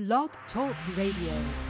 Blog Talk Radio.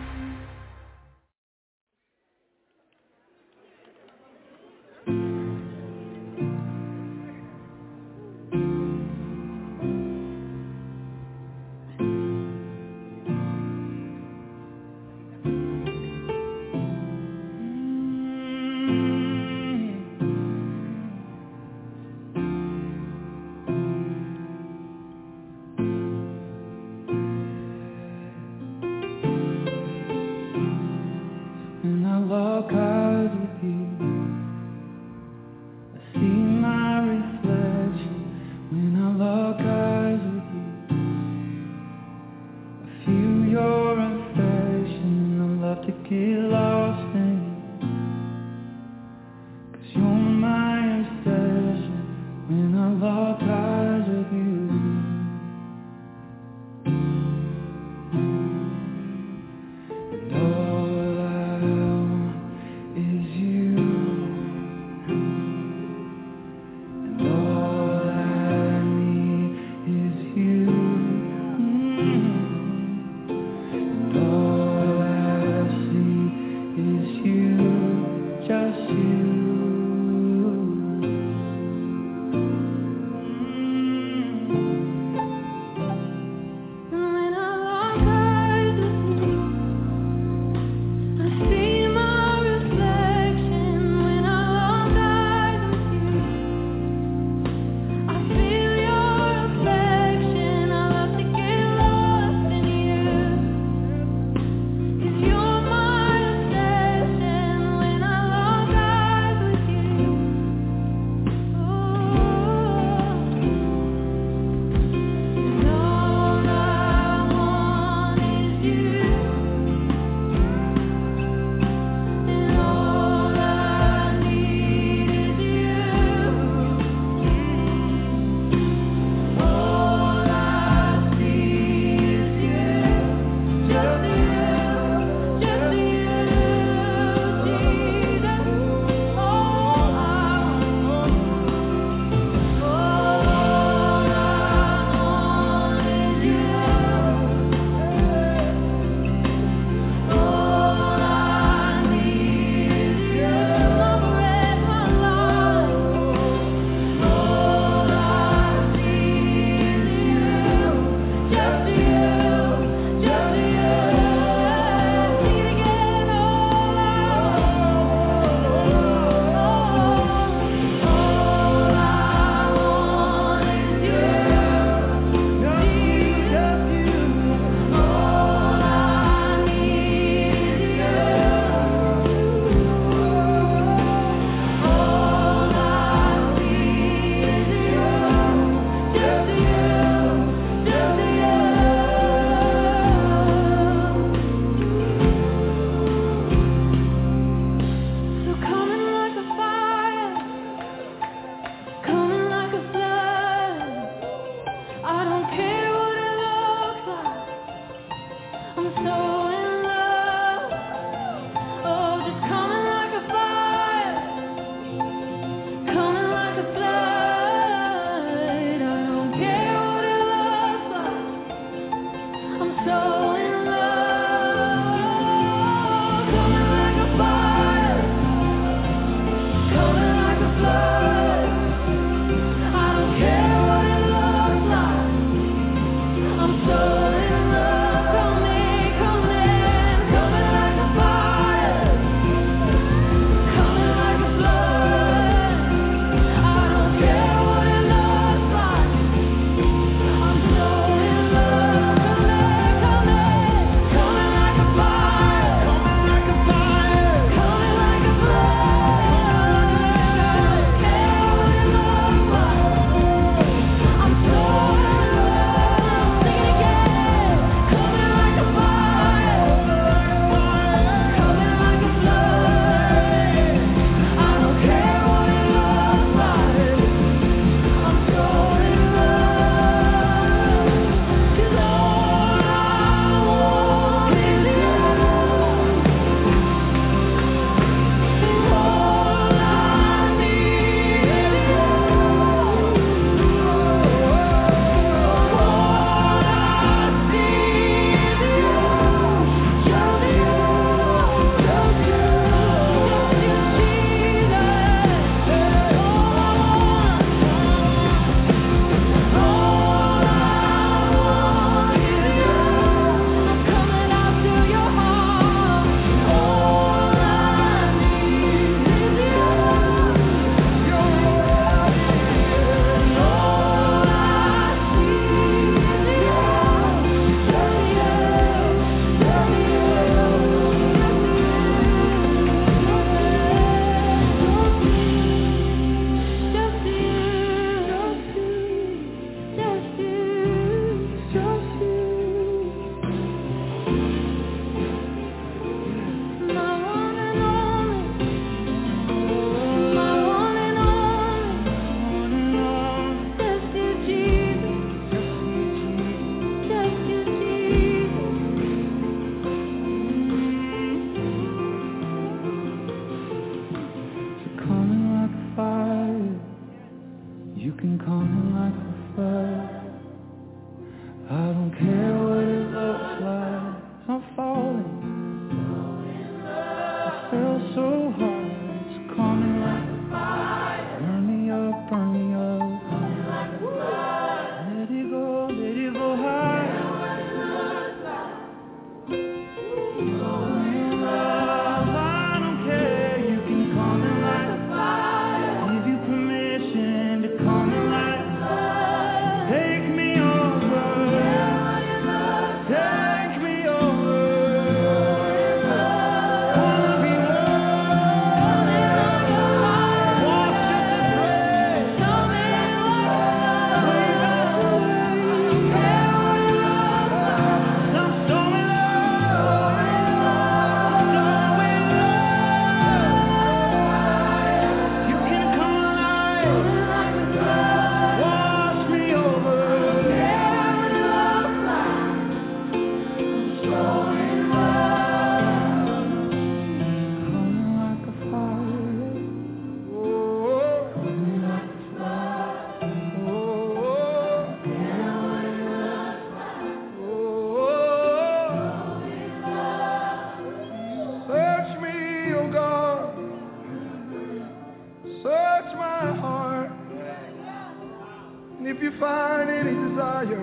And if you find any desire,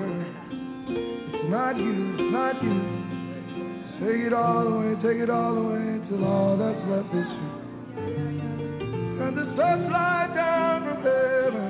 it's not you, it's not you. Just take it all away, take it all away till all that's left is you. And the stars fly down from heaven.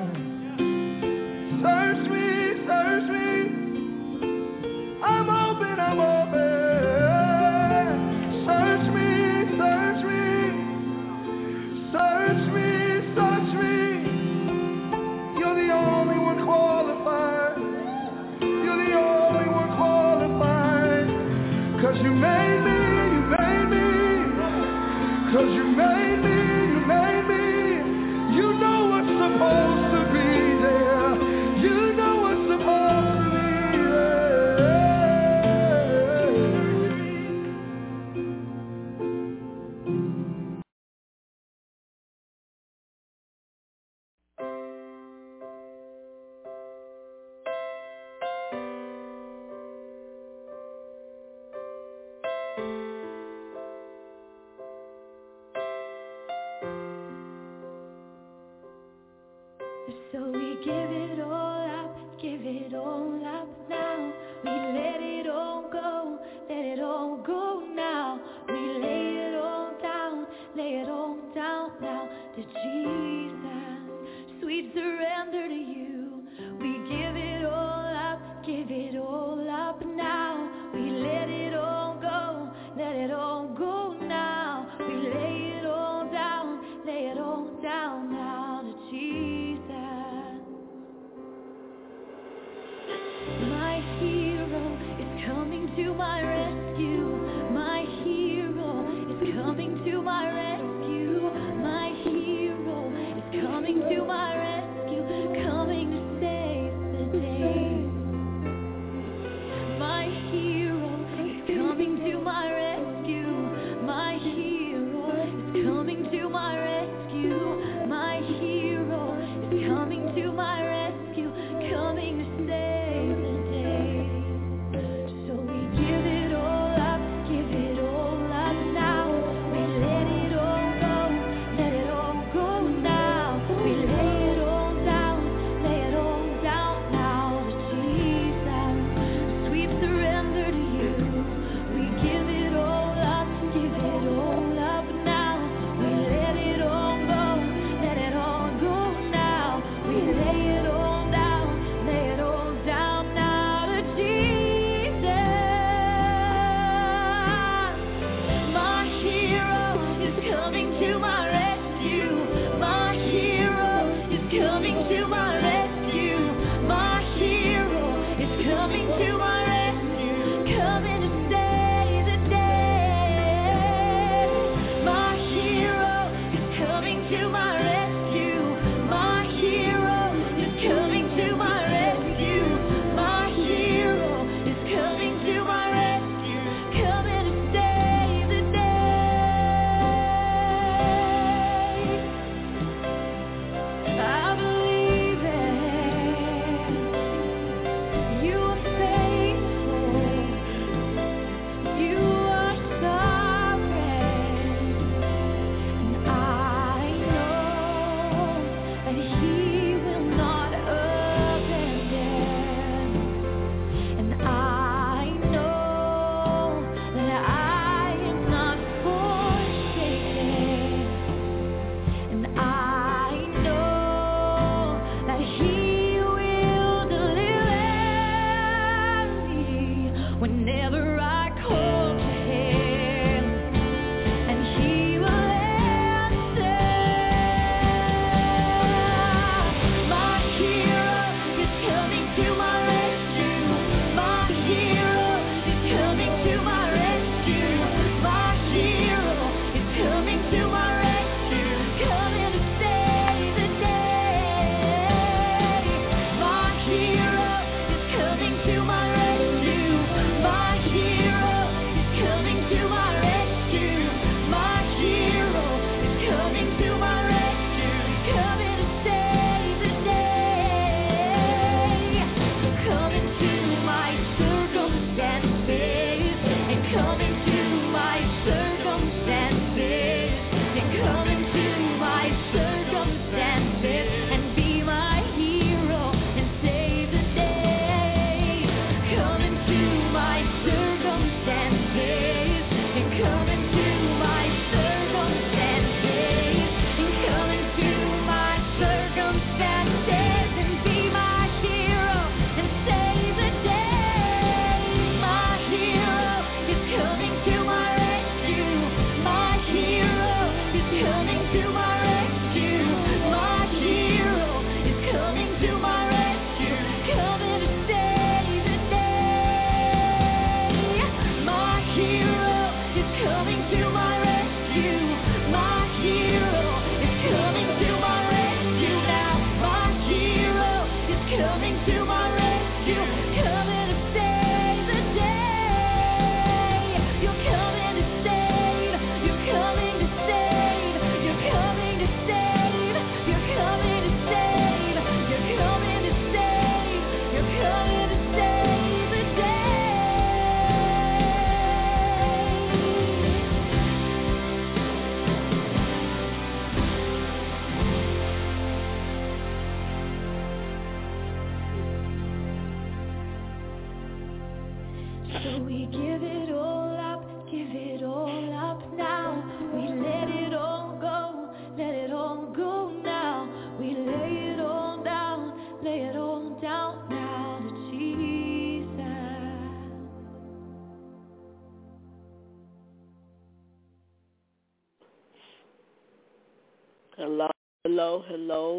nothing to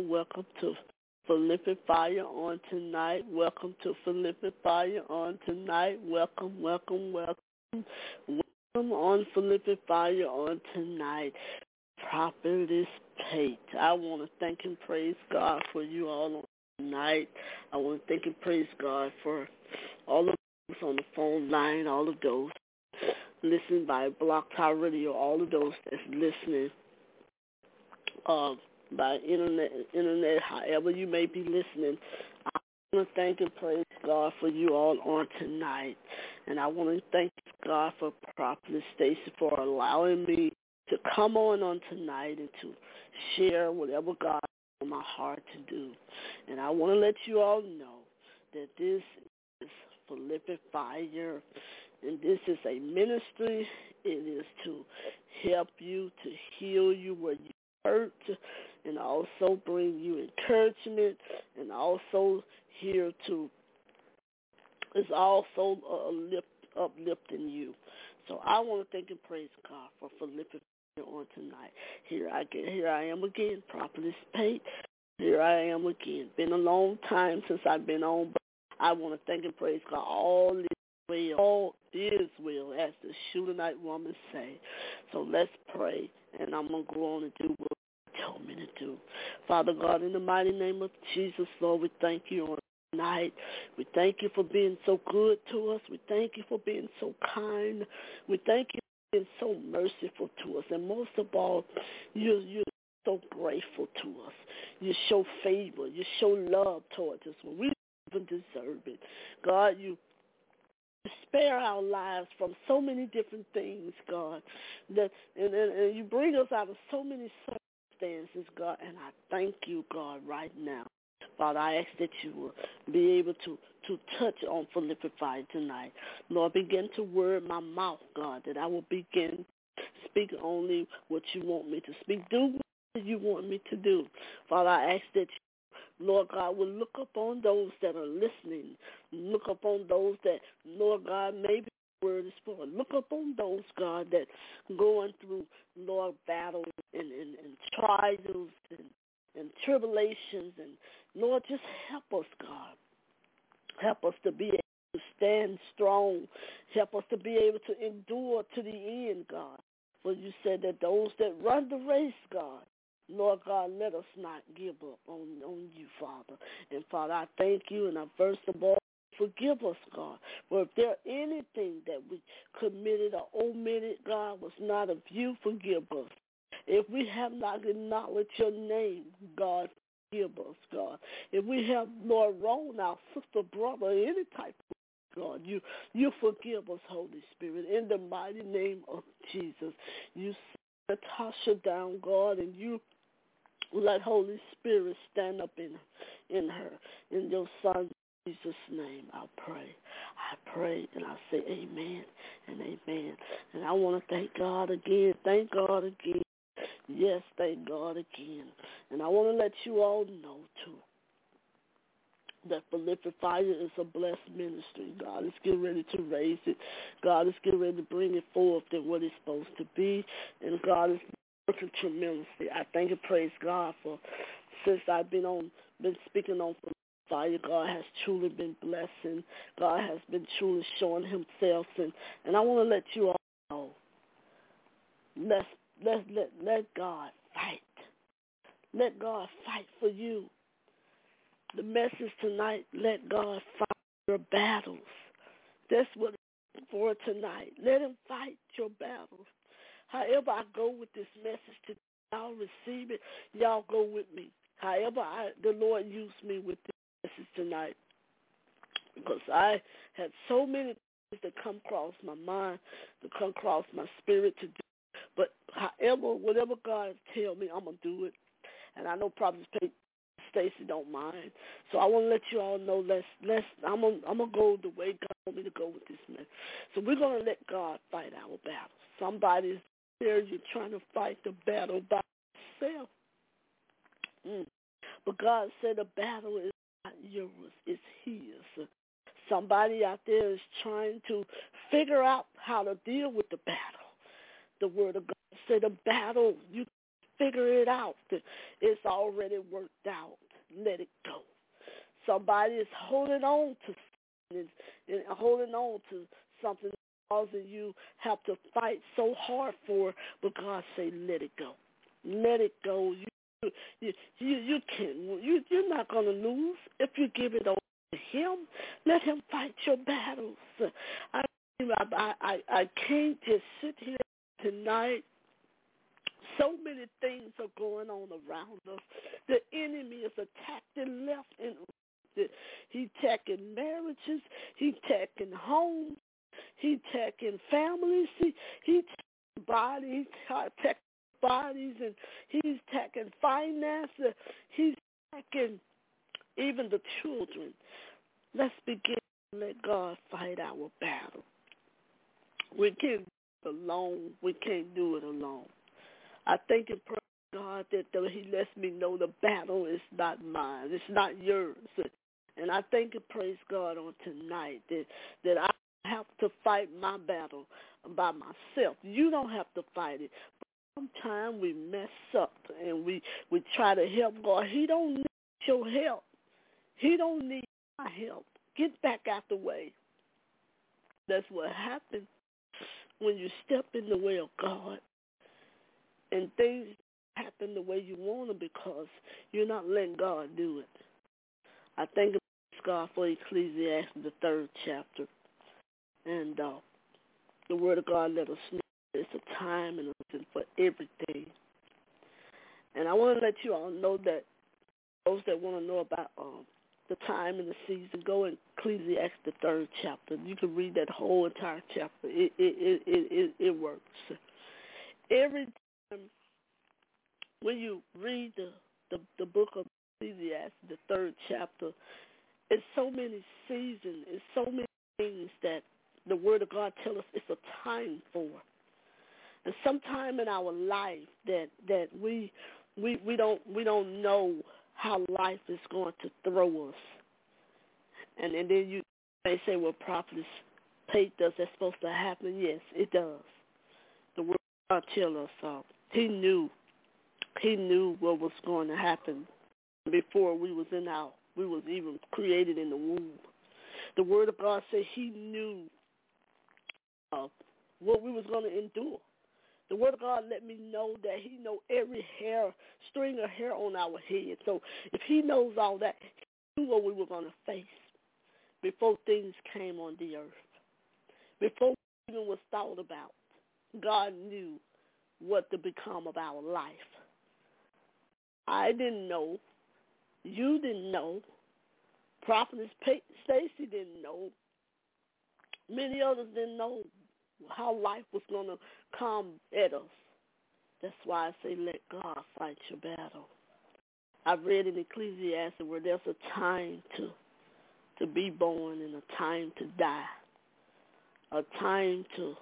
Welcome to Prolific Fire on tonight. Welcome to Prolific Fire on tonight. Welcome, welcome, welcome. Welcome on Prolific Fire on tonight. Prophetess Pate. I want to thank and praise God for you all on tonight. I want to thank and praise God for all of those on the phone line, all of those listening by Blog Talk Radio, all of those that's listening uh, by internet, internet, however you may be listening. I want to thank and praise God for you all on tonight. And I want to thank God for Prophet Stacy for allowing me to come on on tonight and to share whatever God on my heart to do. And I want to let you all know that this is Prolific Fire, and this is a ministry. It is to help you, to heal you where you hurt, and also bring you encouragement, and also here to is also uh, lift, uplifting you. So I want to thank and praise God for Philippians on tonight. Here I get here I am again, Prophetess Pate. Here I am again. Been a long time since I've been on, but I want to thank and praise God. All is well. All is well, as the Shunammite woman say. So let's pray, and I'm gonna go on and do what you told me to do. Father God, in the mighty name of Jesus, Lord, we thank you on tonight. We thank you for being so good to us. We thank you for being so kind. We thank you for being so merciful to us, and most of all, you you're so grateful to us. You show favor, you show love towards us when we even deserve it. God, you spare our lives from so many different things, God, that and, and, and you bring us out of so many circumstances, God, and I thank you, God, right now. Father, I ask that you will be able to, to touch on Philippians 5 tonight. Lord, begin to word my mouth, God, that I will begin speak only what you want me to speak. Do what you want me to do. Father, I ask that you, Lord God, will look upon those that are listening. Look upon those that, Lord God, maybe the word is for. Look upon those, God, that going through, Lord, battles and, and, and trials and and tribulations. And Lord, just help us, God. Help us to be able to stand strong. Help us to be able to endure to the end, God. For you said that those that run the race, God, Lord God, let us not give up on, on you, Father. And Father, I thank you, and I first of all, forgive us, God. For if there anything that we committed or omitted, God, was not of you, forgive us. If we have not acknowledged your name, God, forgive us, God. If we have, Lord, wronged our sister, brother, any type of God, you you forgive us, Holy Spirit, in the mighty name of Jesus. You set Natasha down, God, and you let Holy Spirit stand up in in her. In your Son Jesus' name, I pray. I pray and I say amen and amen. And I want to thank God again. Thank God again Yes, thank God again. And I want to let you all know, too, that Philippians Fire is a blessed ministry. God is getting ready to raise it. God is getting ready to bring it forth than what it's supposed to be. And God is working tremendously. I thank and praise God for since I've been on been speaking on for fire. God has truly been blessing. God has been truly showing himself and, and I want to let you all know. Let's let let let God fight. Let God fight for you. The message tonight, let God fight your battles. That's what for tonight. Let him fight your battles. However I go with this message to y'all receive it, y'all go with me. However I the Lord used me with this message tonight. Because I had so many things that come across my mind, to come across my spirit to do but however, whatever God tell me, I'm gonna do it. And I know Prophet Stacy don't mind. So I want to let you all know. Let's let's. I'm gonna I'm gonna go the way God want me to go with this man. So we're gonna let God fight our battle. Somebody's there. You're trying to fight the battle by yourself. Mm. But God said the battle is not yours. It's His. Somebody out there is trying to figure out how to deal with the battle the word of God said the battle, you figure it out. It's already worked out. Let it go. Somebody is holding on to and, and holding on to something causing you have to fight so hard for, but God say, let it go. Let it go. You you you, you can you you're not gonna lose if you give it over to him. Let him fight your battles. I I I, I can't just sit here tonight so many things are going on around us. The enemy is attacking left and right. He's attacking marriages. He's attacking homes. He's taking families. He, he's taking bodies. He's attacking bodies, and he's taking finances. He's taking even the children. Let's begin to let God fight our battle. We can't do it alone. We can't do it alone. I thank and praise God that He lets me know the battle is not mine. It's not yours. And I thank and praise God on tonight that that I have to fight my battle by myself. You don't have to fight it. Sometimes we mess up and we we try to help God. He don't need your help. He don't need my help. Get back out the way. That's what happens when you step in the way of God and things happen the way you want them because you're not letting God do it. I thank God for Ecclesiastes, the third chapter. And uh, the Word of God let us know it's a time and a season for everything. And I want to let you all know that those that want to know about um, the time and the season, go in Ecclesiastes, the third chapter. You can read that whole entire chapter. It it it it, it works. Every time when you read the, the, the book of Ecclesiastes, the third chapter, it's so many seasons, it's so many things that the Word of God tells us it's a time for. And sometime in our life that that we we we don't we don't know how life is going to throw us. And and then you may say, well, prophetess Pate, does that supposed to happen? Yes, it does. The Word of God tells us uh, He knew he knew what was going to happen before we was in our we was even created in the womb. The word of God said he knew what we was going to endure. The word of God let me know that he know every hair, string of hair on our head. So if he knows all that, he knew what we were going to face before things came on the earth. Before even was thought about, God knew what to become of our life. I didn't know. You didn't know. Prophetess Stacy didn't know. Many others didn't know how life was going to come at us. That's why I say let God fight your battle. I've read in Ecclesiastes where there's a time to to be born and a time to die, a time to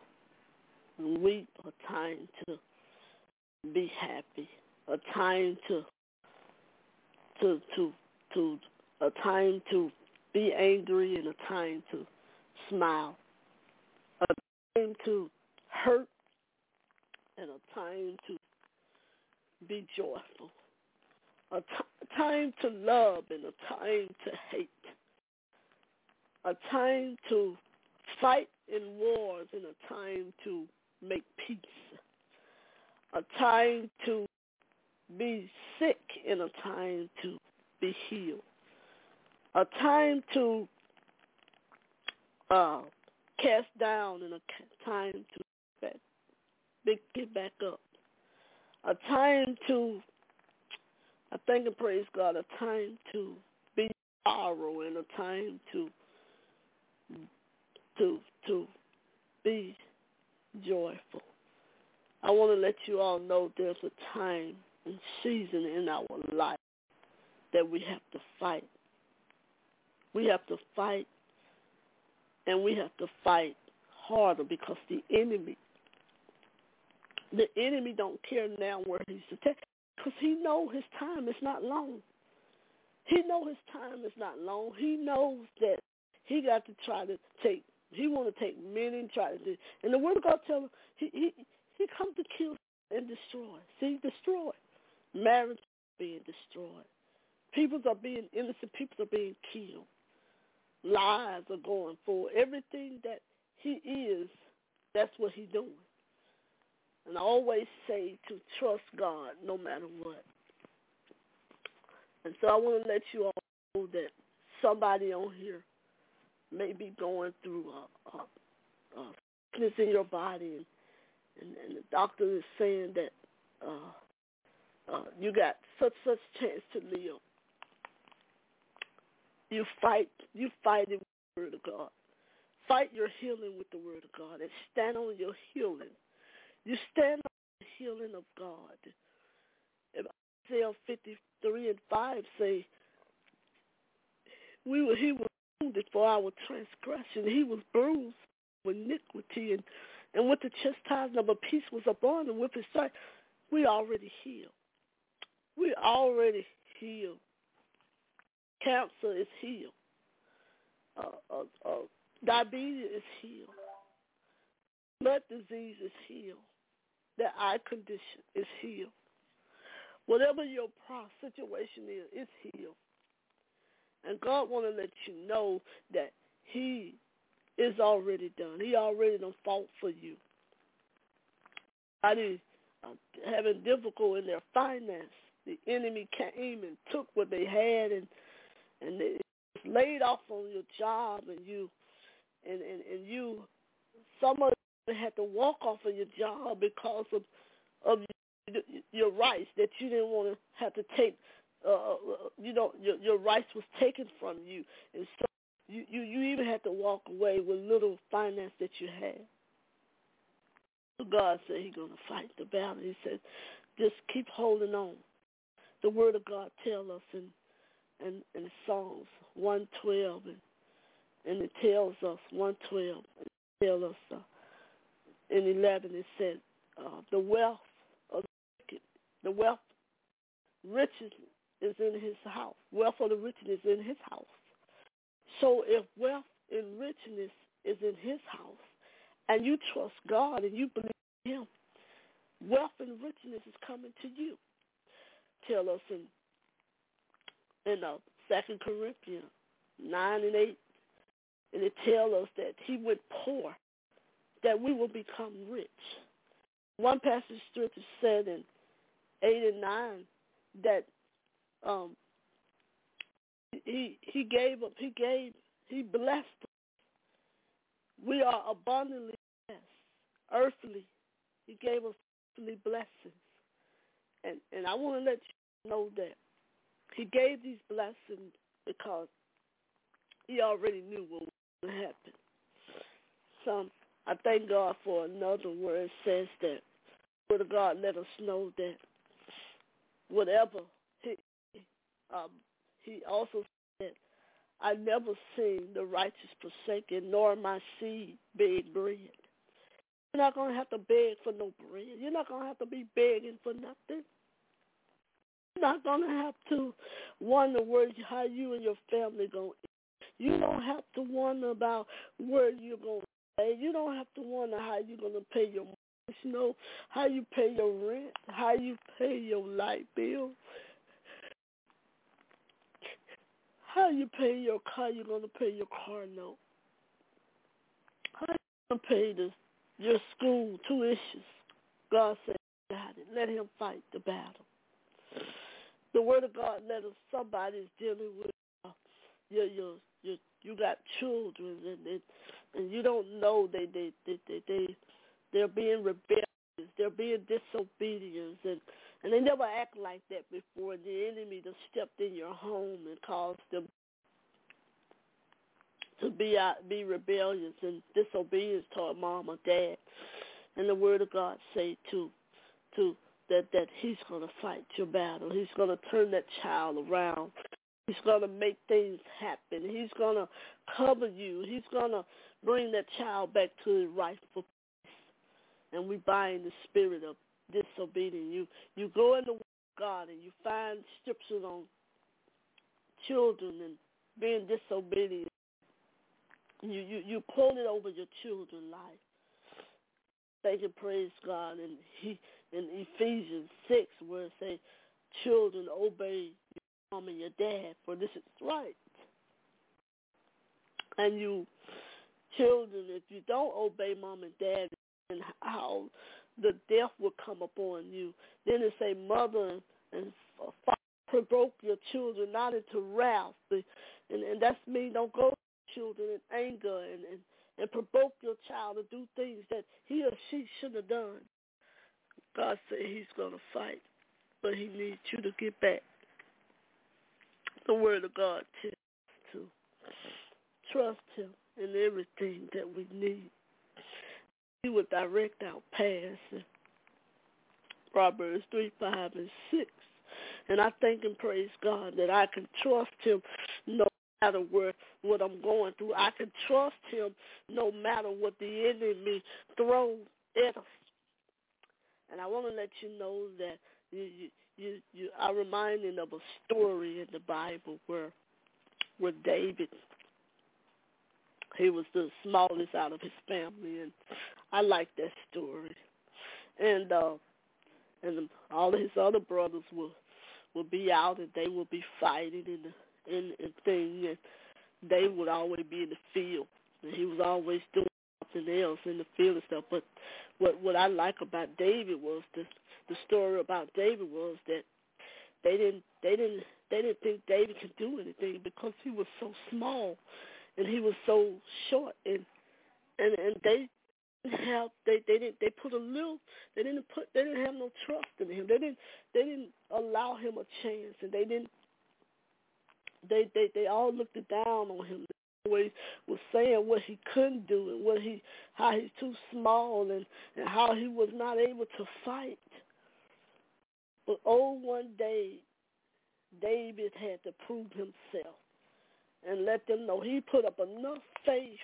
weep, a time to be happy, a time to to to to a time to be angry and a time to smile, time to hurt and a time to be joyful, a t- time to love and a time to hate, a time to fight in wars and a time to make peace, a time to be sick and a time to be healed. A time to uh, cast down and a time to get back up. A time to, I thank and praise God, a time to be sorrow and a time to to to be joyful. I want to let you all know there's a time and season in our life that we have to fight. We have to fight, and we have to fight harder because the enemy, the enemy don't care now where he's attacked because he know his time is not long. He know his time is not long. He knows that he got to try to take. He want to take many and try to do. And the word of God tells him he he he come to kill and destroy. See, destroy. Marriage being destroyed. People are being innocent. People are being killed. Lies are going for everything that he is. That's what he's doing. And I always say to trust God no matter what. And so I want to let you all know that somebody on here may be going through a, a, a sickness in your body, and, and, and the doctor is saying that uh, uh, you got such such chance to live. You fight, you fight with the word of God. Fight your healing with the word of God, and stand on your healing. You stand on the healing of God. If Isaiah 53 and 5 say, we were, he was wounded for our transgression. He was bruised for iniquity. And, and with the chastisement of peace was upon him. With his sight, we already healed. We already healed. Cancer is healed. Uh, uh, uh, diabetes is healed. Blood disease is healed. The eye condition is healed. Whatever your situation is, it's healed. And God want to let you know that he is already done. He already done fought for you. I is uh, having difficult in their finance. The enemy came and took what they had and and they laid off on your job and you and, and, and you some of them had to walk off of your job because of of your rights that you didn't want to have to take uh, uh, you know, your, your rights was taken from you, and so you, you you even had to walk away with little finance that you had. God said He's gonna fight the battle. He said, just keep holding on. The Word of God tells us in in, in Psalms one twelve and and it tells us one twelve. It tells us uh, in eleven it said uh, the wealth of the wicked, the wealth riches is in his house. Wealth of the richness is in his house. So if wealth and richness is in his house, and you trust God and you believe in him, wealth and richness is coming to you. Tell us in in uh, Second Corinthians nine and eight, and it tells us that he went poor, that we will become rich. One passage scripture said in eight and nine that um, he he gave up. He gave. He blessed. Us. We are abundantly blessed, earthly. He gave us earthly blessings, and and I want to let you know that he gave these blessings because he already knew what would happen. So I thank God for another word says that Word of God let us know that whatever he um, he also said, I never seen the righteous forsaken, nor my seed beg bread. You're not going to have to beg for no bread. You're not going to have to be begging for nothing. Not to have to wonder where, how you and your family to eat. You don't have to wonder about where you're to stay. You don't have to wonder how you're to pay your you know, how you pay your rent, how you pay your light bill, How you pay your car? You're gonna pay your car note. How you gonna pay the your school tuition? God said, "Got it. Let Him fight the battle." The Word of God let us. Somebody's dealing with uh, your your your. You got children, and and, and you don't know they they they they, they they're being rebellious. They're being disobedient, and and they never act like that before. The enemy just stepped in your home and caused them to be out, be rebellious and disobedience toward mom or dad. And the word of God say to to that that he's going to fight your battle. He's going to turn that child around. He's going to make things happen. He's going to cover you. He's going to bring that child back to his rightful place. And we bind the spirit of disobedience. You you go in the God and you find scriptures on children and being disobedient. You you you quote it over your children's life. Thank you, praise God. And he in Ephesians six where it say, children obey your mom and your dad, for this is right. And you children, if you don't obey mom and dad, and how the death will come upon you. Then it say, mother and father provoke your children not into wrath, and, and that's me. Don't go to children in anger and, and and provoke your child to do things that he or she shouldn't have done. God said he's going to fight, but he needs you to get back. The word of God tells to trust him in everything that we need. He will direct our paths. Proverbs 3, 5, and 6. And I thank and praise God that I can trust him no matter what, what I'm going through. I can trust him no matter what the enemy throws at us. And I want to let you know that you, you, you are reminded of a story in the Bible where, where David, he was the smallest out of his family, and I like that story. And uh, and all his other brothers will will be out, and they will be fighting in the in, in thing, and they would always be in the field, and he was always doing something else in the field and stuff. But what what I like about David was the the story about David was that they didn't they didn't they didn't think David could do anything because he was so small and he was so short and and and they have they they didn't they put a little they didn't put they didn't have no trust in him they didn't they didn't allow him a chance and they didn't they they they all looked down on him always was saying what he couldn't do and what he how he's too small and and how he was not able to fight but oh one day David had to prove himself and let them know he put up enough faith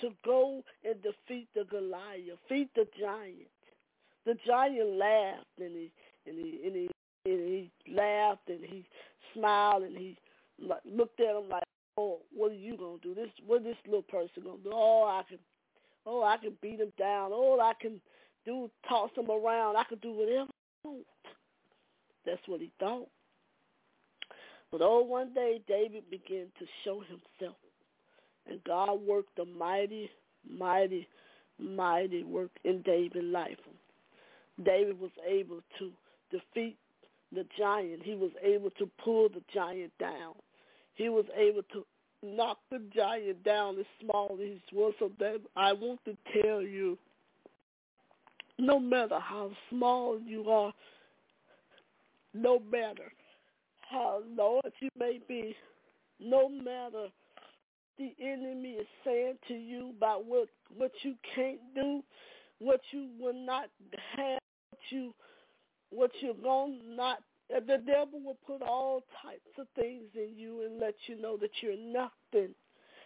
to go and defeat the Goliath, defeat the giant. The giant laughed and he and he and he, and he laughed and he smiled and he looked at him like, "Oh, what are you gonna do? This what this little person gonna do? Oh, I can, oh, I can beat him down. Oh, I can do toss him around. I can do whatever I want." That's what he thought. But oh, one day David began to show himself and God worked a mighty, mighty, mighty work in David's life. David was able to defeat the giant. He was able to pull the giant down. He was able to knock the giant down as small as he was. So that I want to tell you, no matter how small you are, no matter how large you may be, no matter the enemy is saying to you about what what you can't do, what you will not have, what you what you're going not. The devil will put all types of things in you and let you know that you're nothing.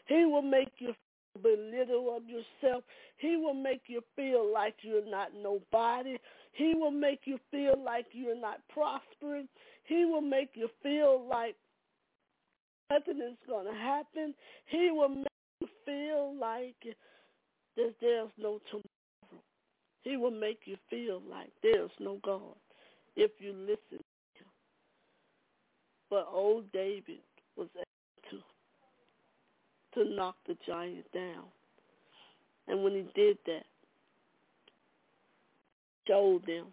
He will make you feel belittle of yourself. He will make you feel like you're not nobody. He will make you feel like you're not prospering. He will make you feel like nothing is going to happen. He will make you feel like that there's no tomorrow. He will make you feel like there's no God if you listen. But old David was able to, to knock the giant down. And when he did that, showed them,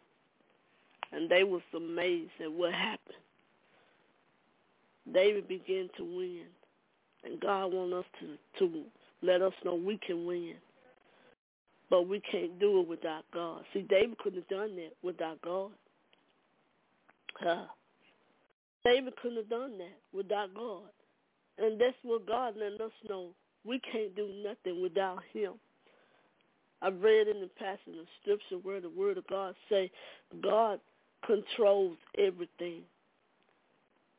and they was amazed at what happened. David began to win. And God wants us to, to let us know we can win. But we can't do it without God. See, David couldn't have done that without God. Uh, David couldn't have done that without God. And that's what God let us know. We can't do nothing without him. I've read in the passage of scripture where the word of God say God controls everything.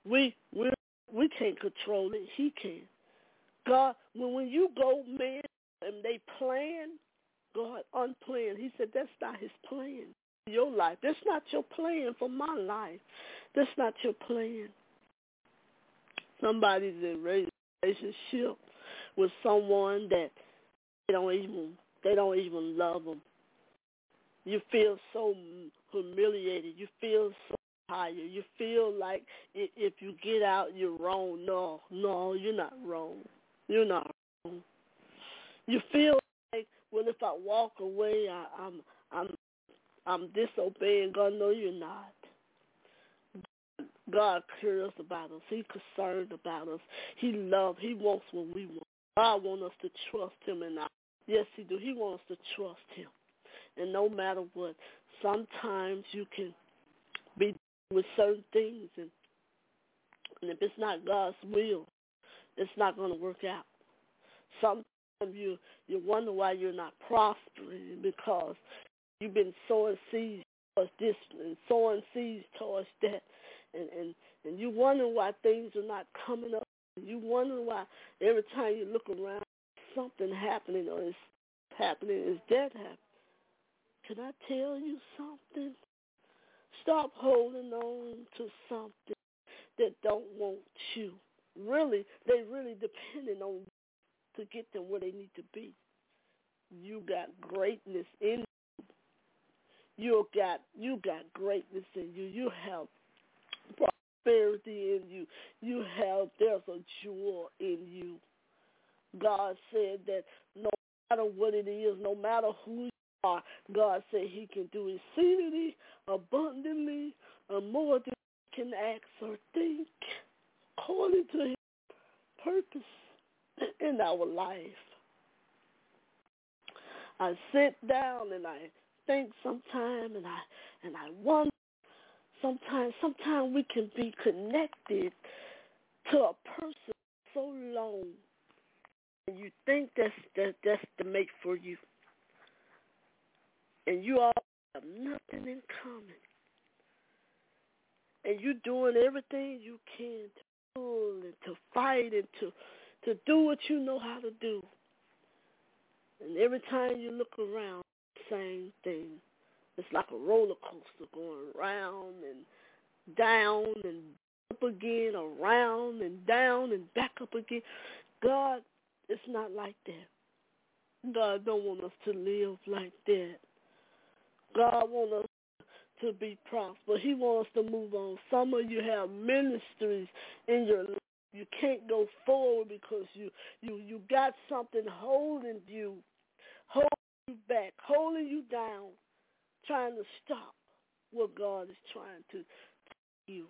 We we we can't control it. He can. God, when when you go, man, and they plan, God unplanned. He said that's not His plan your life. That's not your plan for my life. That's not your plan. Somebody's in relationship with someone that they don't even they don't even love them. You feel so humiliated. You feel so higher. You feel like if you get out, you're wrong. No, no, you're not wrong. You're not wrong. You feel like, well, if I walk away, I, I'm, I'm, disobeying God. No, you're not. God cares about us. He's concerned about us. He loves. He wants what we want. God wants us to trust Him, and I, yes, He do. He wants us to trust Him, and no matter what, sometimes you can be with certain things, and, and if it's not God's will, it's not going to work out. Sometimes you you wonder why you're not prospering because you've been sowing seeds towards this and sowing seeds towards that, and and and you wonder why things are not coming up. You wonder why every time you look around, something happening or is happening. Is that happening? Can I tell you something? Stop holding on to something that don't want you. Really, they really depending on you to get them where they need to be. You got greatness in you. You got you got greatness in you. You have prosperity in you. You have there's a jewel in you. God said that no matter what it is, no matter who you are. God said he can do exceedingly, abundantly, and more than we can ask or think, according to his purpose in our life. I sit down and I think sometime and I and I wonder sometimes sometimes we can be connected to a person so long and you think that's that that's the mate for you and you all have nothing in common. And you're doing everything you can to pull and to fight and to to do what you know how to do. And every time you look around, same thing. It's like a roller coaster going around and down and up again, around and down and back up again. God, it's not like that. God don't want us to live like that. God wants us to be prosperous. He wants us to move on. Some of you have ministries in your life. You can't go forward because you you you got something holding you, you back, holding you down, trying to stop what God is trying to you.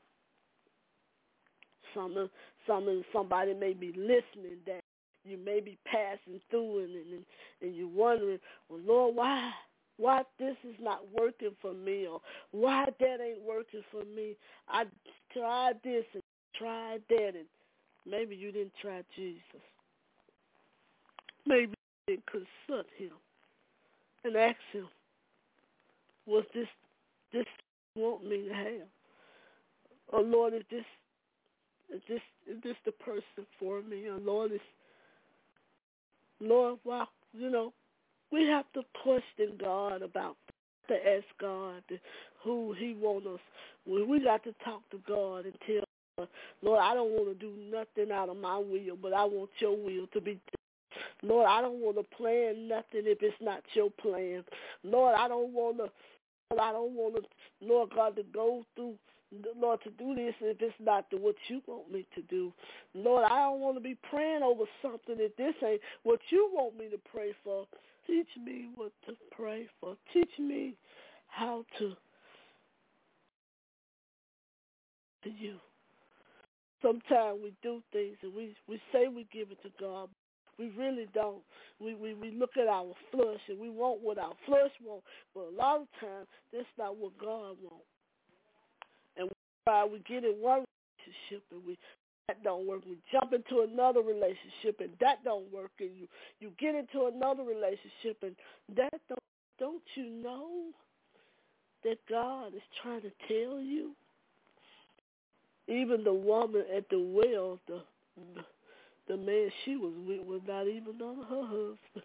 Some some somebody may be listening that you may be passing through and and, and you're wondering, well, Lord, why why this is not working for me or why that ain't working for me. I tried this and tried that and maybe you didn't try Jesus. Maybe you didn't consult him and ask him, was this this want me to have? Or Lord, is this is this is this the person for me? Or Lord is Lord, why you know, we have to question God about to ask God who He wants us. We got to talk to God and tell Lord, I don't want to do nothing out of my will, but I want Your will to be. Lord, I don't want to plan nothing if it's not Your plan. Lord, I don't want to. I don't want to, Lord God, to go through Lord, to do this if it's not the, what you want me to do. Lord, I don't want to be praying over something if this ain't what you want me to pray for. Teach me what to pray for. Teach me how to to you. Sometimes we do things and we we say we give it to God. We really don't. We, we we look at our flesh and we want what our flesh wants, but a lot of times that's not what God wants. And we, we get in one relationship and we that don't work. We jump into another relationship and that don't work and you you get into another relationship and that don't don't you know that God is trying to tell you? Even the woman at the well, the the, the man she was with was not even on her husband.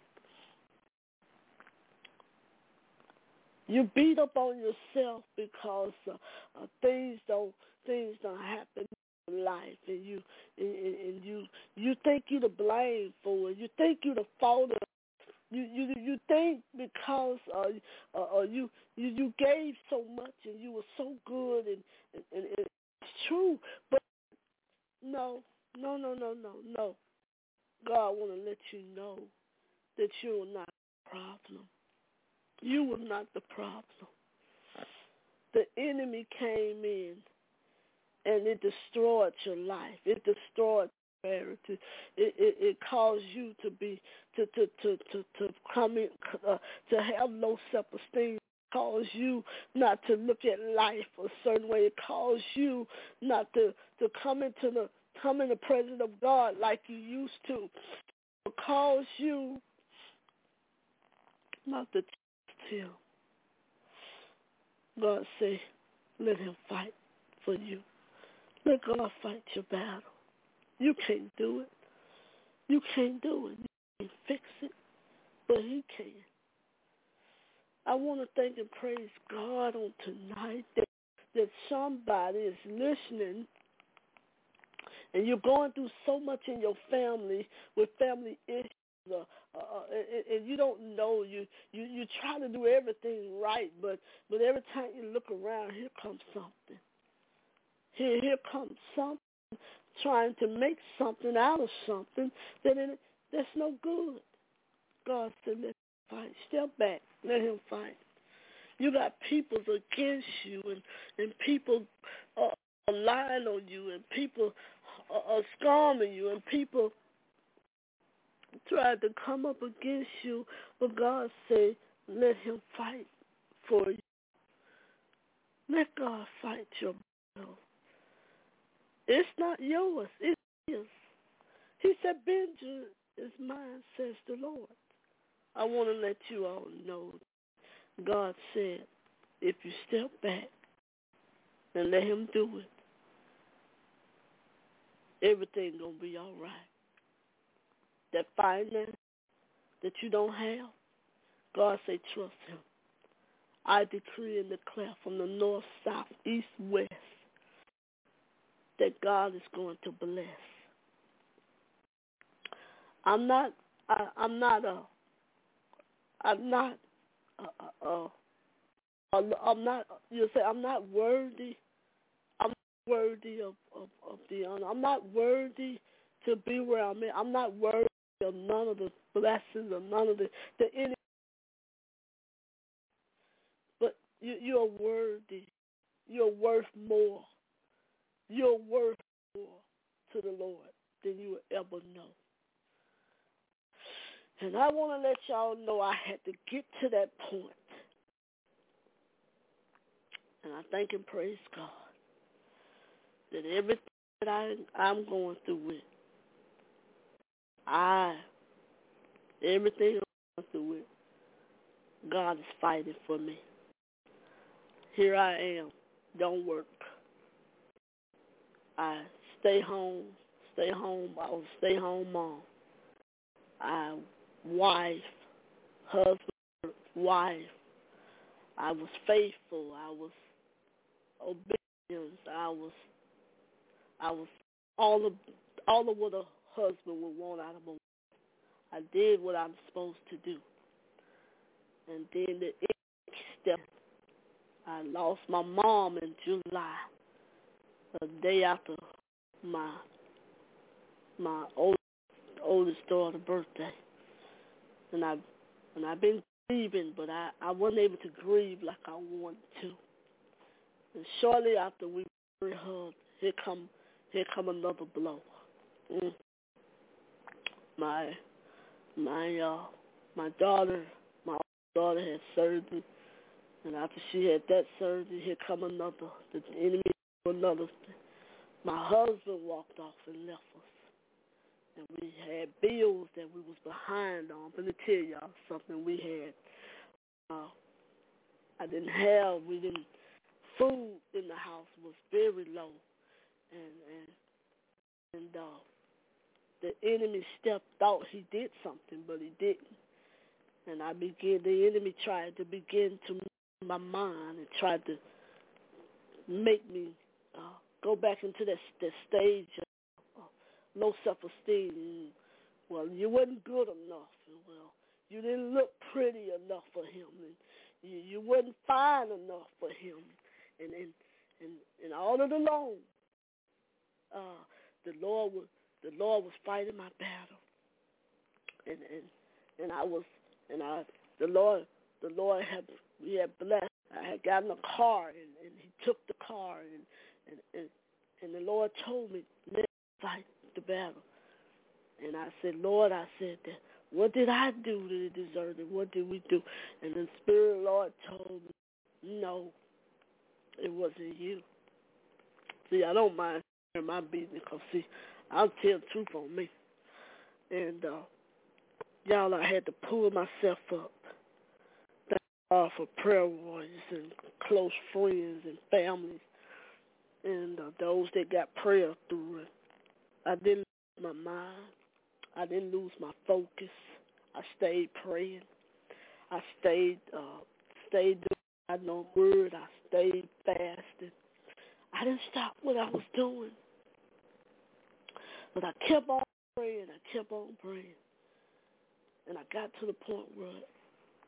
You beat up on yourself because uh, uh, things don't things don't happen in life and you and, and you you think you to blame for it. You think you the fault of you you you think because uh, uh, uh, you you you gave so much and you were so good and, and, and it's true, but no, no, no, no, no, no. God want to let you know that you are not the problem. You were not the problem. The enemy came in and it destroyed your life. It destroyed your marriage. It, it, it caused you to be to to to to, to come in uh, to have low self esteem. Cause you not to look at life a certain way. It caused you not to to come into the come in the presence of God like you used to. It caused you not to Him. God say, let Him fight for you. Let God fight your battle. You can't do it. You can't do it. You can't fix it, but He can. I want to thank and praise God on tonight that, that somebody is listening and you're going through so much in your family with family issues uh, uh, and, and you don't know you you you try to do everything right but but every time you look around here comes something here here comes something trying to make something out of something that that's no good. God said, let him fight. Step back. Let him fight. You got people against you and, and people are lying on you and people are scorning you and people tried to come up against you, but God said, let him fight for you. Let God fight your battle. It's not yours. It's his. He said, vengeance is mine, says the Lord. I want to let you all know God said, if you step back and let him do it, everything to be all right. That finance that you don't have, God say, trust him. I decree and declare from the north, south, east, west, that God is going to bless. I'm not. I, I'm not a. I'm not. A, I'm not. You say I'm not worthy. Worthy of, of of the honor. I'm not worthy to be where I'm at. I'm not worthy of none of the blessings or none of the the any. But you you're worthy. You're worth more. You're worth more to the Lord than you will ever know. And I want to let y'all know I had to get to that point. And I thank and praise God that everything that I, I'm going through with, I, everything I'm going through with, God is fighting for me. Here I am. Don't work. I stay home, stay home. I was stay home mom. I wife, husband, wife. I was faithful. I was obedient. I was, I was all of all of what a husband would want out of a wife. I did what I'm supposed to do. And then the next step, I lost my mom in July a day after my my old, oldest daughter's birthday, and I and I've been grieving, but I I wasn't able to grieve like I wanted to. And shortly after we buried her, here come here come another blow. Mm. My my uh my daughter my daughter had surgery, and after she had that surgery, here come another. The enemy another. My husband walked off and left us. And we had bills that we was behind on. Let me tell y'all something we had. Uh, I didn't have, we didn't, food in the house was very low. And, and, and, uh, the enemy stepped thought he did something, but he didn't. And I began, the enemy tried to begin to my mind and tried to make me uh, go back into that, that stage of uh, low self-esteem. Well, you wasn't good enough. Well, you didn't look pretty enough for him, and you, you wasn't fine enough for him, and and and, and all of the long, uh, the Lord was the Lord was fighting my battle, and and and I was and I the Lord the Lord had we had blessed. I had gotten a car, and, and He took the car, and and and, and the Lord told me let's fight the battle. And I said, Lord, I said that. What did I do to deserve it? What did we do? And the Spirit of the Lord told me, no, it wasn't you. See, I don't mind sharing my business because, see, I'll tell the truth on me. And, uh, y'all, I had to pull myself up. Thank God for prayer warriors and close friends and families and uh, those that got prayer through it. I didn't lose my mind. I didn't lose my focus. I stayed praying. I stayed uh, stayed doing I know word. I stayed fasting. I didn't stop what I was doing. But I kept on praying. I kept on praying. And I got to the point where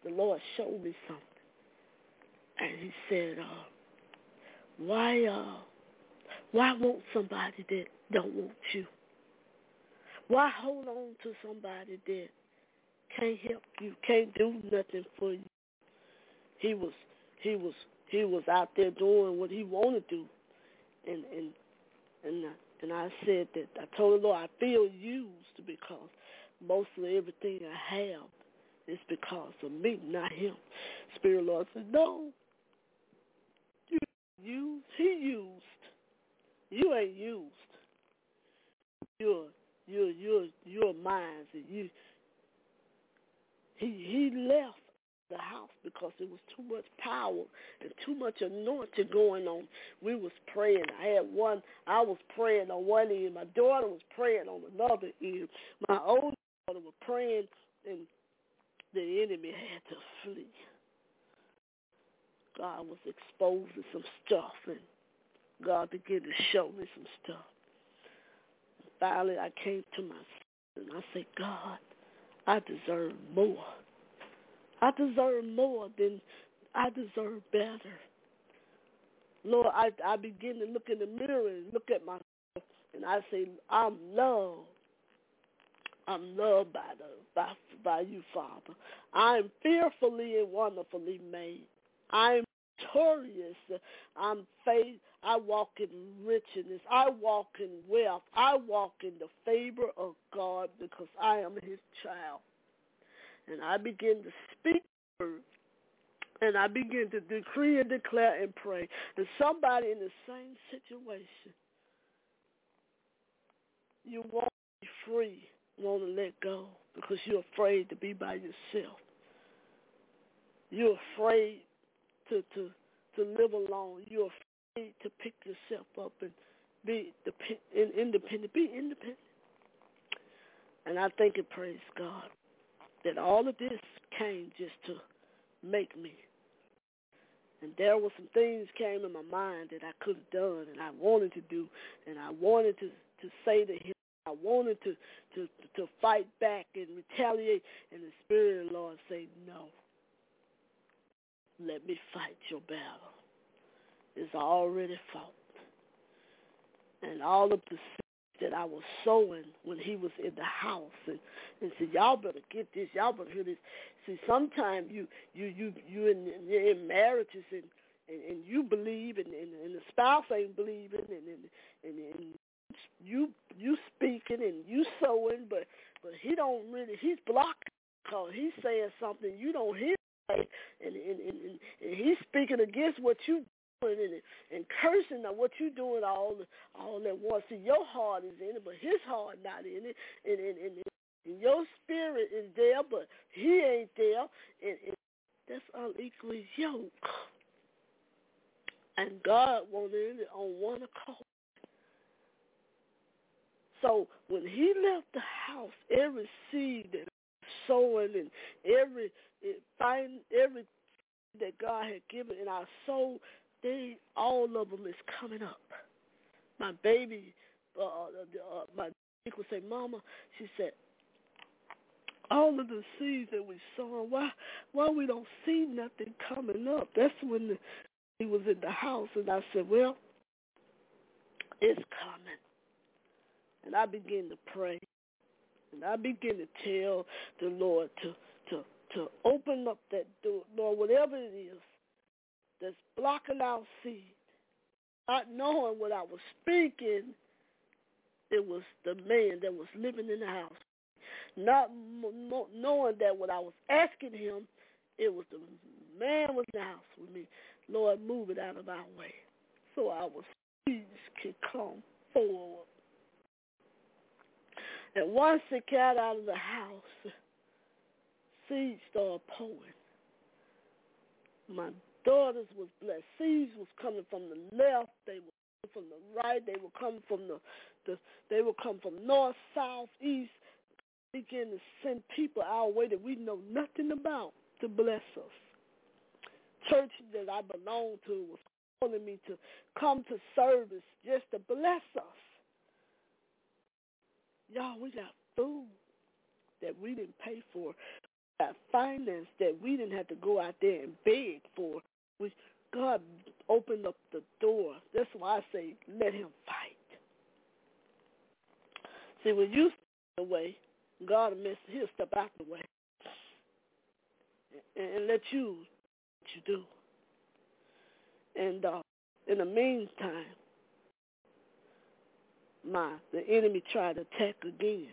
the Lord showed me something. And he said, uh, why uh why want somebody that don't want you? Why hold on to somebody that can't help you, can't do nothing for you? He was he was he was out there doing what he wanted to do, and and and uh, and I said that I told the Lord I feel used because mostly everything I have is because of me, not him. Spirit Lord said, no, you used. He used. You ain't used. You're you're you're you're mine. And you he he left the house because it was too much power and too much anointing going on. We was praying. I had one I was praying on one end, my daughter was praying on another end. My old daughter was praying and the enemy had to flee. God was exposing some stuff and God began to show me some stuff. Finally I came to myself and I said, God, I deserve more. I deserve more than I deserve better. Lord, I I begin to look in the mirror and look at myself and I say, I'm loved. I'm loved by the by by you, Father. I'm fearfully and wonderfully made. I'm victorious. I'm faith. I walk in richness. I walk in wealth. I walk in the favor of God because I am his child. And I begin to speak. And I begin to decree and declare and pray. And somebody in the same situation, you want to be free, want to let go because you're afraid to be by yourself. You're afraid to to to live alone. You're afraid to pick yourself up and be independent. Be independent. And I thank and praise God that all of this came just to make me. And there were some things came in my mind that I could have done and I wanted to do and I wanted to, to say to him I wanted to, to to fight back and retaliate and the Spirit of the Lord say, No. Let me fight your battle. It's already fought. And all of the that I was sowing when he was in the house. And, and said, Y'all better get this, y'all better hear this. See, sometimes you you you you in you're in marriages and, and, and you believe and, and, and the spouse ain't believing and and, and, and you you speaking and you sowing but but he don't really he's blocking because he's saying something you don't hear. And, and, and, and, he's speaking against what you and, and cursing at what you're doing all all at once. See, your heart is in it, but his heart not in it, and and, and, and your spirit is there, but he ain't there, and, and that's unequally yoked. And God wanted it on one accord. So when he left the house, every seed that sowing and every find every that God had given in our soul, they all of them is coming up. My baby, uh, uh, uh my would say, "Mama," she said, all of the seeds that we sow, why why we don't see nothing coming up. That's when the, he was in the house, and I said, well, it's coming. And I began to pray, and I began to tell the Lord to to to open up that door, Lord, whatever it is that's blocking our seed, not knowing what I was speaking. It was the man that was living in the house not knowing that what I was asking him, it was the man was in the house with me. Lord, move it out of our way so our seeds can come forward. And once it got out of the house, seeds started pouring. My daughters was blessed. Seeds was coming from the left. They were coming from the right. They were coming from the, the they would come from north, south, east, begin to send people our way that we know nothing about to bless us. Church that I belong to was calling me to come to service just to bless us. Y'all, we got food that we didn't pay for. We got finance that we didn't have to go out there and beg for. God opened up the door. That's why I say let him fight. See, when you stay away, God will he'll step out the way and, and let you what you do. And uh, in the meantime, my the enemy tried to attack again,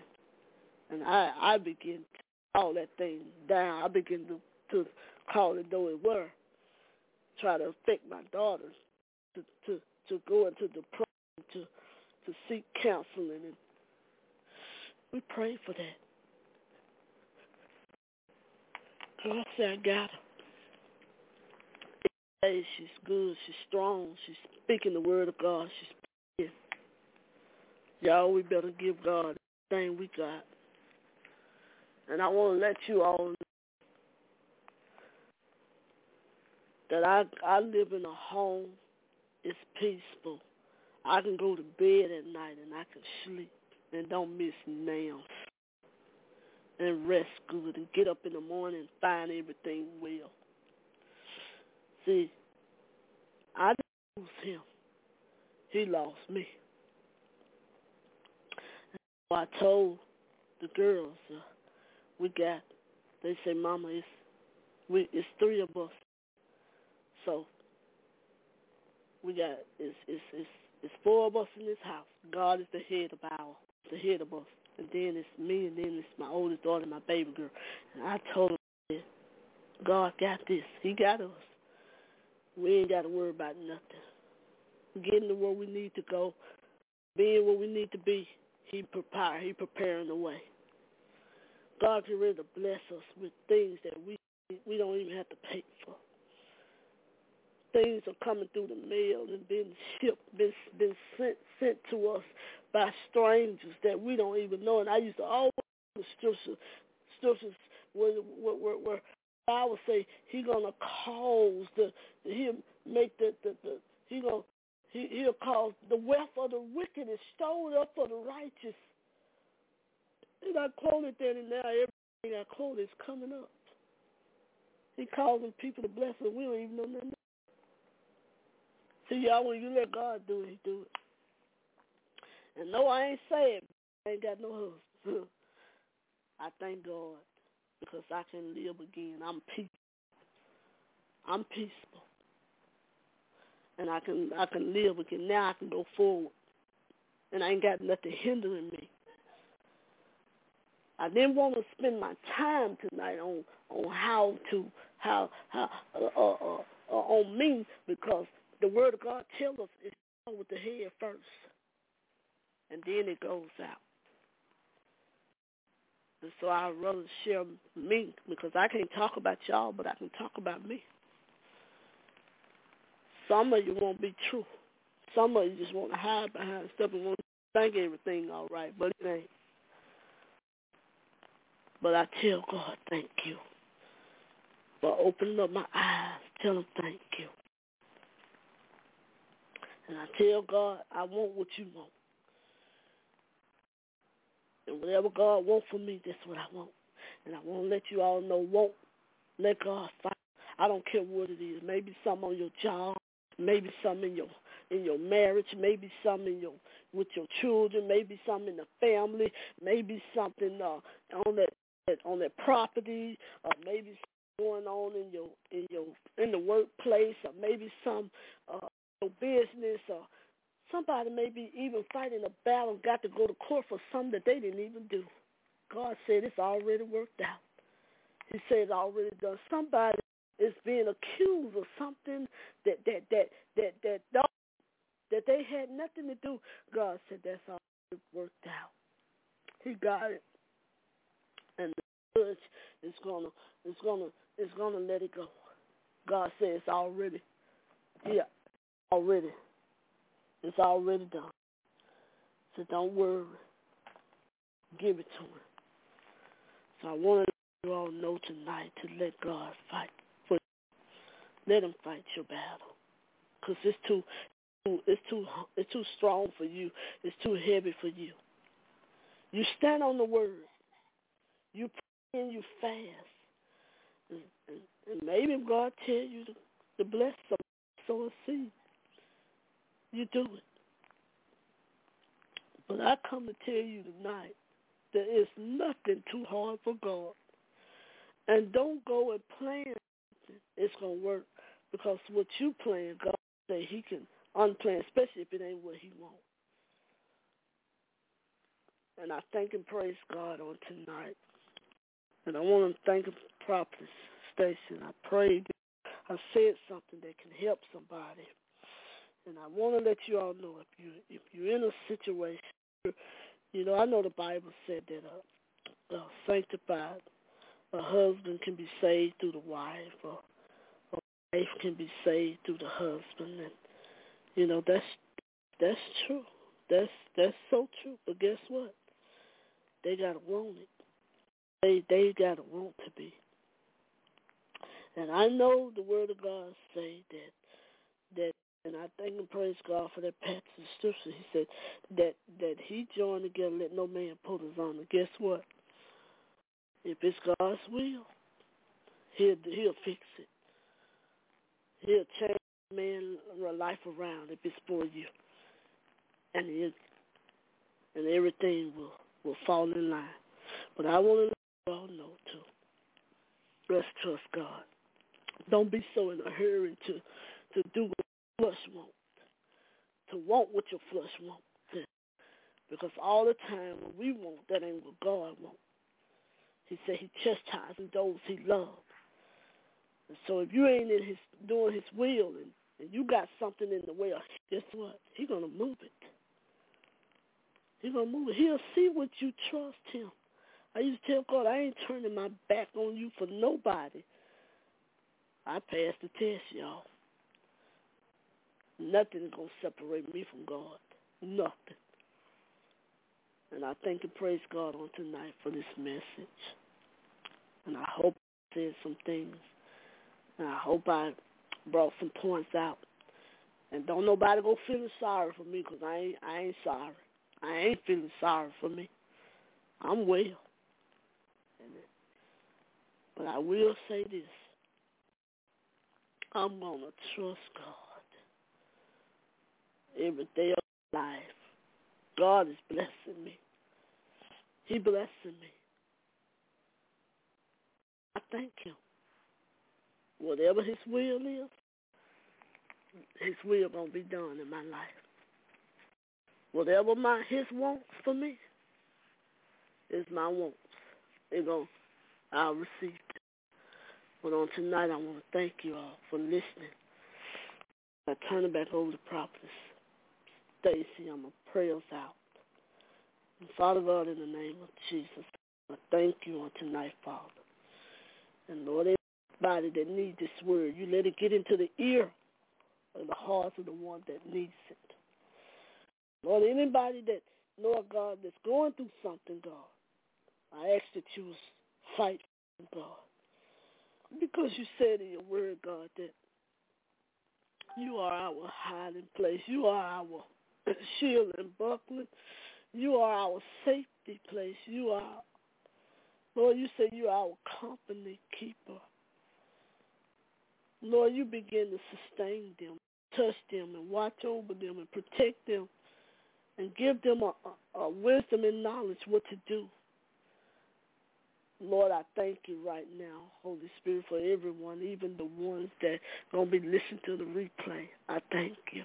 and I I begin to call that thing down. I begin to to call it though it were, try to affect my daughters to to to go into depression, to to seek counseling and we pray for that. God said, I got her. She's good. She's strong. She's speaking the word of God. She's praying. Y'all, we better give God everything we got. And I want to let you all know that I I live in a home. It's peaceful. I can go to bed at night and I can sleep and don't miss nails and rest good and get up in the morning and find everything well. See, I didn't lose him. He lost me. So I told the girls, uh, we got, they say, Mama, it's, we, it's three of us. So we got, it's, it's, it's, it's four of us in this house. God is the head of our the head of us. And then it's me, and then it's my oldest daughter, my baby girl. And I told her, God got this. He got us. We ain't got to worry about nothing. Getting to where we need to go, being where we need to be. He prepare. He preparing the way. God can really bless us with things that we we don't even have to pay for things are coming through the mail and being shipped, been been sent sent to us by strangers that we don't even know. And I used to always the scriptures, scriptures where, where, where, I would say he gonna cause the he'll make the the, the he gonna he, he'll cause the wealth of the wicked is stored up for the righteous. And I quoted that and now everything I quote is coming up. He causing people to bless and we don't even know nothing. See, y'all, when you let God do it, he do it. And no, I ain't saying I ain't got no husband. I thank God because I can live again. I'm peaceful. I'm peaceful. And I can I can live again. Now I can go forward. And I ain't got nothing hindering me. I didn't want to spend my time tonight on on how to how how uh, uh, uh, on me because the word of God tells us it's with the head first, and then it goes out. And so I'd rather share me because I can't talk about y'all, but I can talk about me. Some of you won't be true. Some of you just want to hide behind stuff and want to think everything all right, but it ain't. But I tell God, thank you for opening up my eyes. Tell him thank you. And I tell God, I want what you want. And whatever God wants for me, that's what I want. And I want to let you all know, won't let God fight. I don't care what it is. Maybe some on your job, maybe some in your in your marriage, maybe some in your with your children, maybe some in the family, maybe something uh, on that on that property, or maybe going on in your in your in the workplace, or maybe some uh, your business, or somebody maybe even fighting a battle, got to go to court for something that they didn't even do. God said it's already worked out. He said it's already done. Somebody is being accused of something that that that that that that, that they had nothing to do. God said that's already worked out. He got it, and the judge is gonna is gonna is gonna let it go. God says it's already, yeah, already, it's already done. So don't worry, give it to him. So I want you all know tonight to let God fight for you. Let him fight your battle, cause it's too, it's too, it's too strong for you. It's too heavy for you. You stand on the word. You pray and you fast. And, and, and maybe God tell you to, to bless some, sow a seed. You do it. But I come to tell you tonight, there is nothing too hard for God. And don't go and plan it's going to work because what you plan, God say he can unplan, especially if it ain't what he wants. And I thank and praise God on tonight. And I want to thank a Prophetess Stacy. I prayed. I said something that can help somebody. And I want to let you all know if you if you're in a situation, you know I know the Bible said that a, a sanctified a husband can be saved through the wife, or a wife can be saved through the husband, and you know that's that's true. That's that's so true. But guess what? They gotta want it. They they gotta want to be. And I know the word of God say that that and I thank and praise God for that passage of scripture. He said that that he joined together, let no man put his on. And guess what? If it's God's will, he'll he'll fix it. He'll change man's life around if it's for you. And it and everything will will fall in line. But I want to let you all know too. Let's trust God. Don't be so in a hurry to to do what flesh wants, to want what your flesh wants. Because all the time what we want, that ain't what God wants. He said he chastises those he loves. And so if you ain't in his doing his will and, and you got something in the way, of guess what? He's gonna move it. He's gonna move it. He'll see what you trust him. I used to tell God, I ain't turning my back on you for nobody. I passed the test, y'all. Nothing gonna separate me from God. Nothing. And I thank and praise God on tonight for this message. And I hope I said some things. And I hope I brought some points out. And don't nobody go feeling sorry for me because I ain't, I ain't sorry. I ain't feeling sorry for me. I'm well. But I will say this. I'm going to trust God every day of my life. God is blessing me. He blessing me. I thank him. Whatever his will is, his will gonna be done in my life. Whatever my his wants for me is my wants. It gonna I'll receive it. But on tonight I wanna thank you all for listening. I turn it back over to Prophetess Stacy. I'm gonna pray us out. And Father God, in the name of Jesus, I thank you on tonight, Father. And Lord, everybody that needs this word, you let it get into the ear of the hearts of the one that needs it. Lord, anybody that, Lord God, that's going through something, God, I ask that you fight, God. Because you said in your word, God, that you are our hiding place. You are our shield and buckler. You are our safety place. You are Lord, you say you're our company keeper. Lord, you begin to sustain them, touch them, and watch over them, and protect them, and give them a, a, a wisdom and knowledge what to do. Lord, I thank you right now, Holy Spirit, for everyone, even the ones that going to be listening to the replay. I thank you.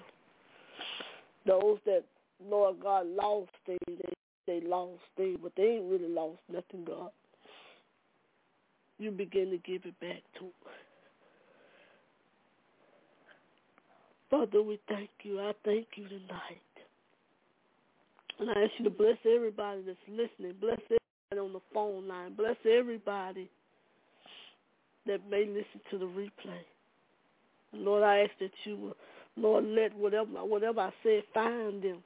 Those that, Lord God, lost things, they, they lost things, but they ain't really lost nothing, God. You begin to give it back to. Father, we thank you. I thank you tonight. And I ask you to bless everybody that's listening. Bless everybody on the phone line. Bless everybody that may listen to the replay. Lord, I ask that you will, Lord, let whatever whatever I said find them.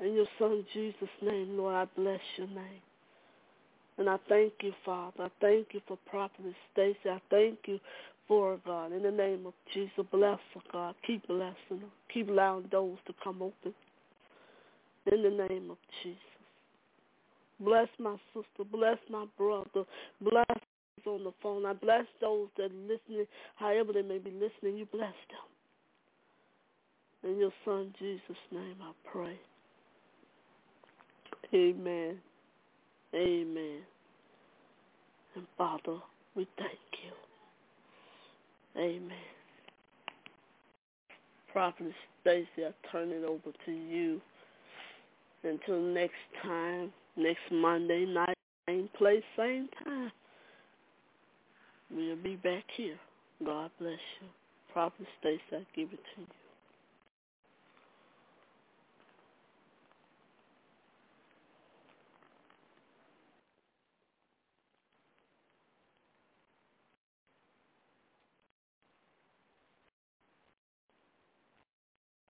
In your son Jesus' name, Lord, I bless your name. And I thank you, Father. I thank you for Prophetess Stacy. I thank you for God. In the name of Jesus, bless her, God. Keep blessing her. Keep allowing doors to come open. In the name of Jesus. Bless my sister. Bless my brother. Bless on the phone. I bless those that are listening, however they may be listening. You bless them. In your son Jesus' name I pray. Amen. Amen. And Father, we thank you. Amen. Prophet Stacy, I turn it over to you. Until next time, next Monday night, same place, same time. We'll be back here. God bless you. Prophet Stacy, I give it to you.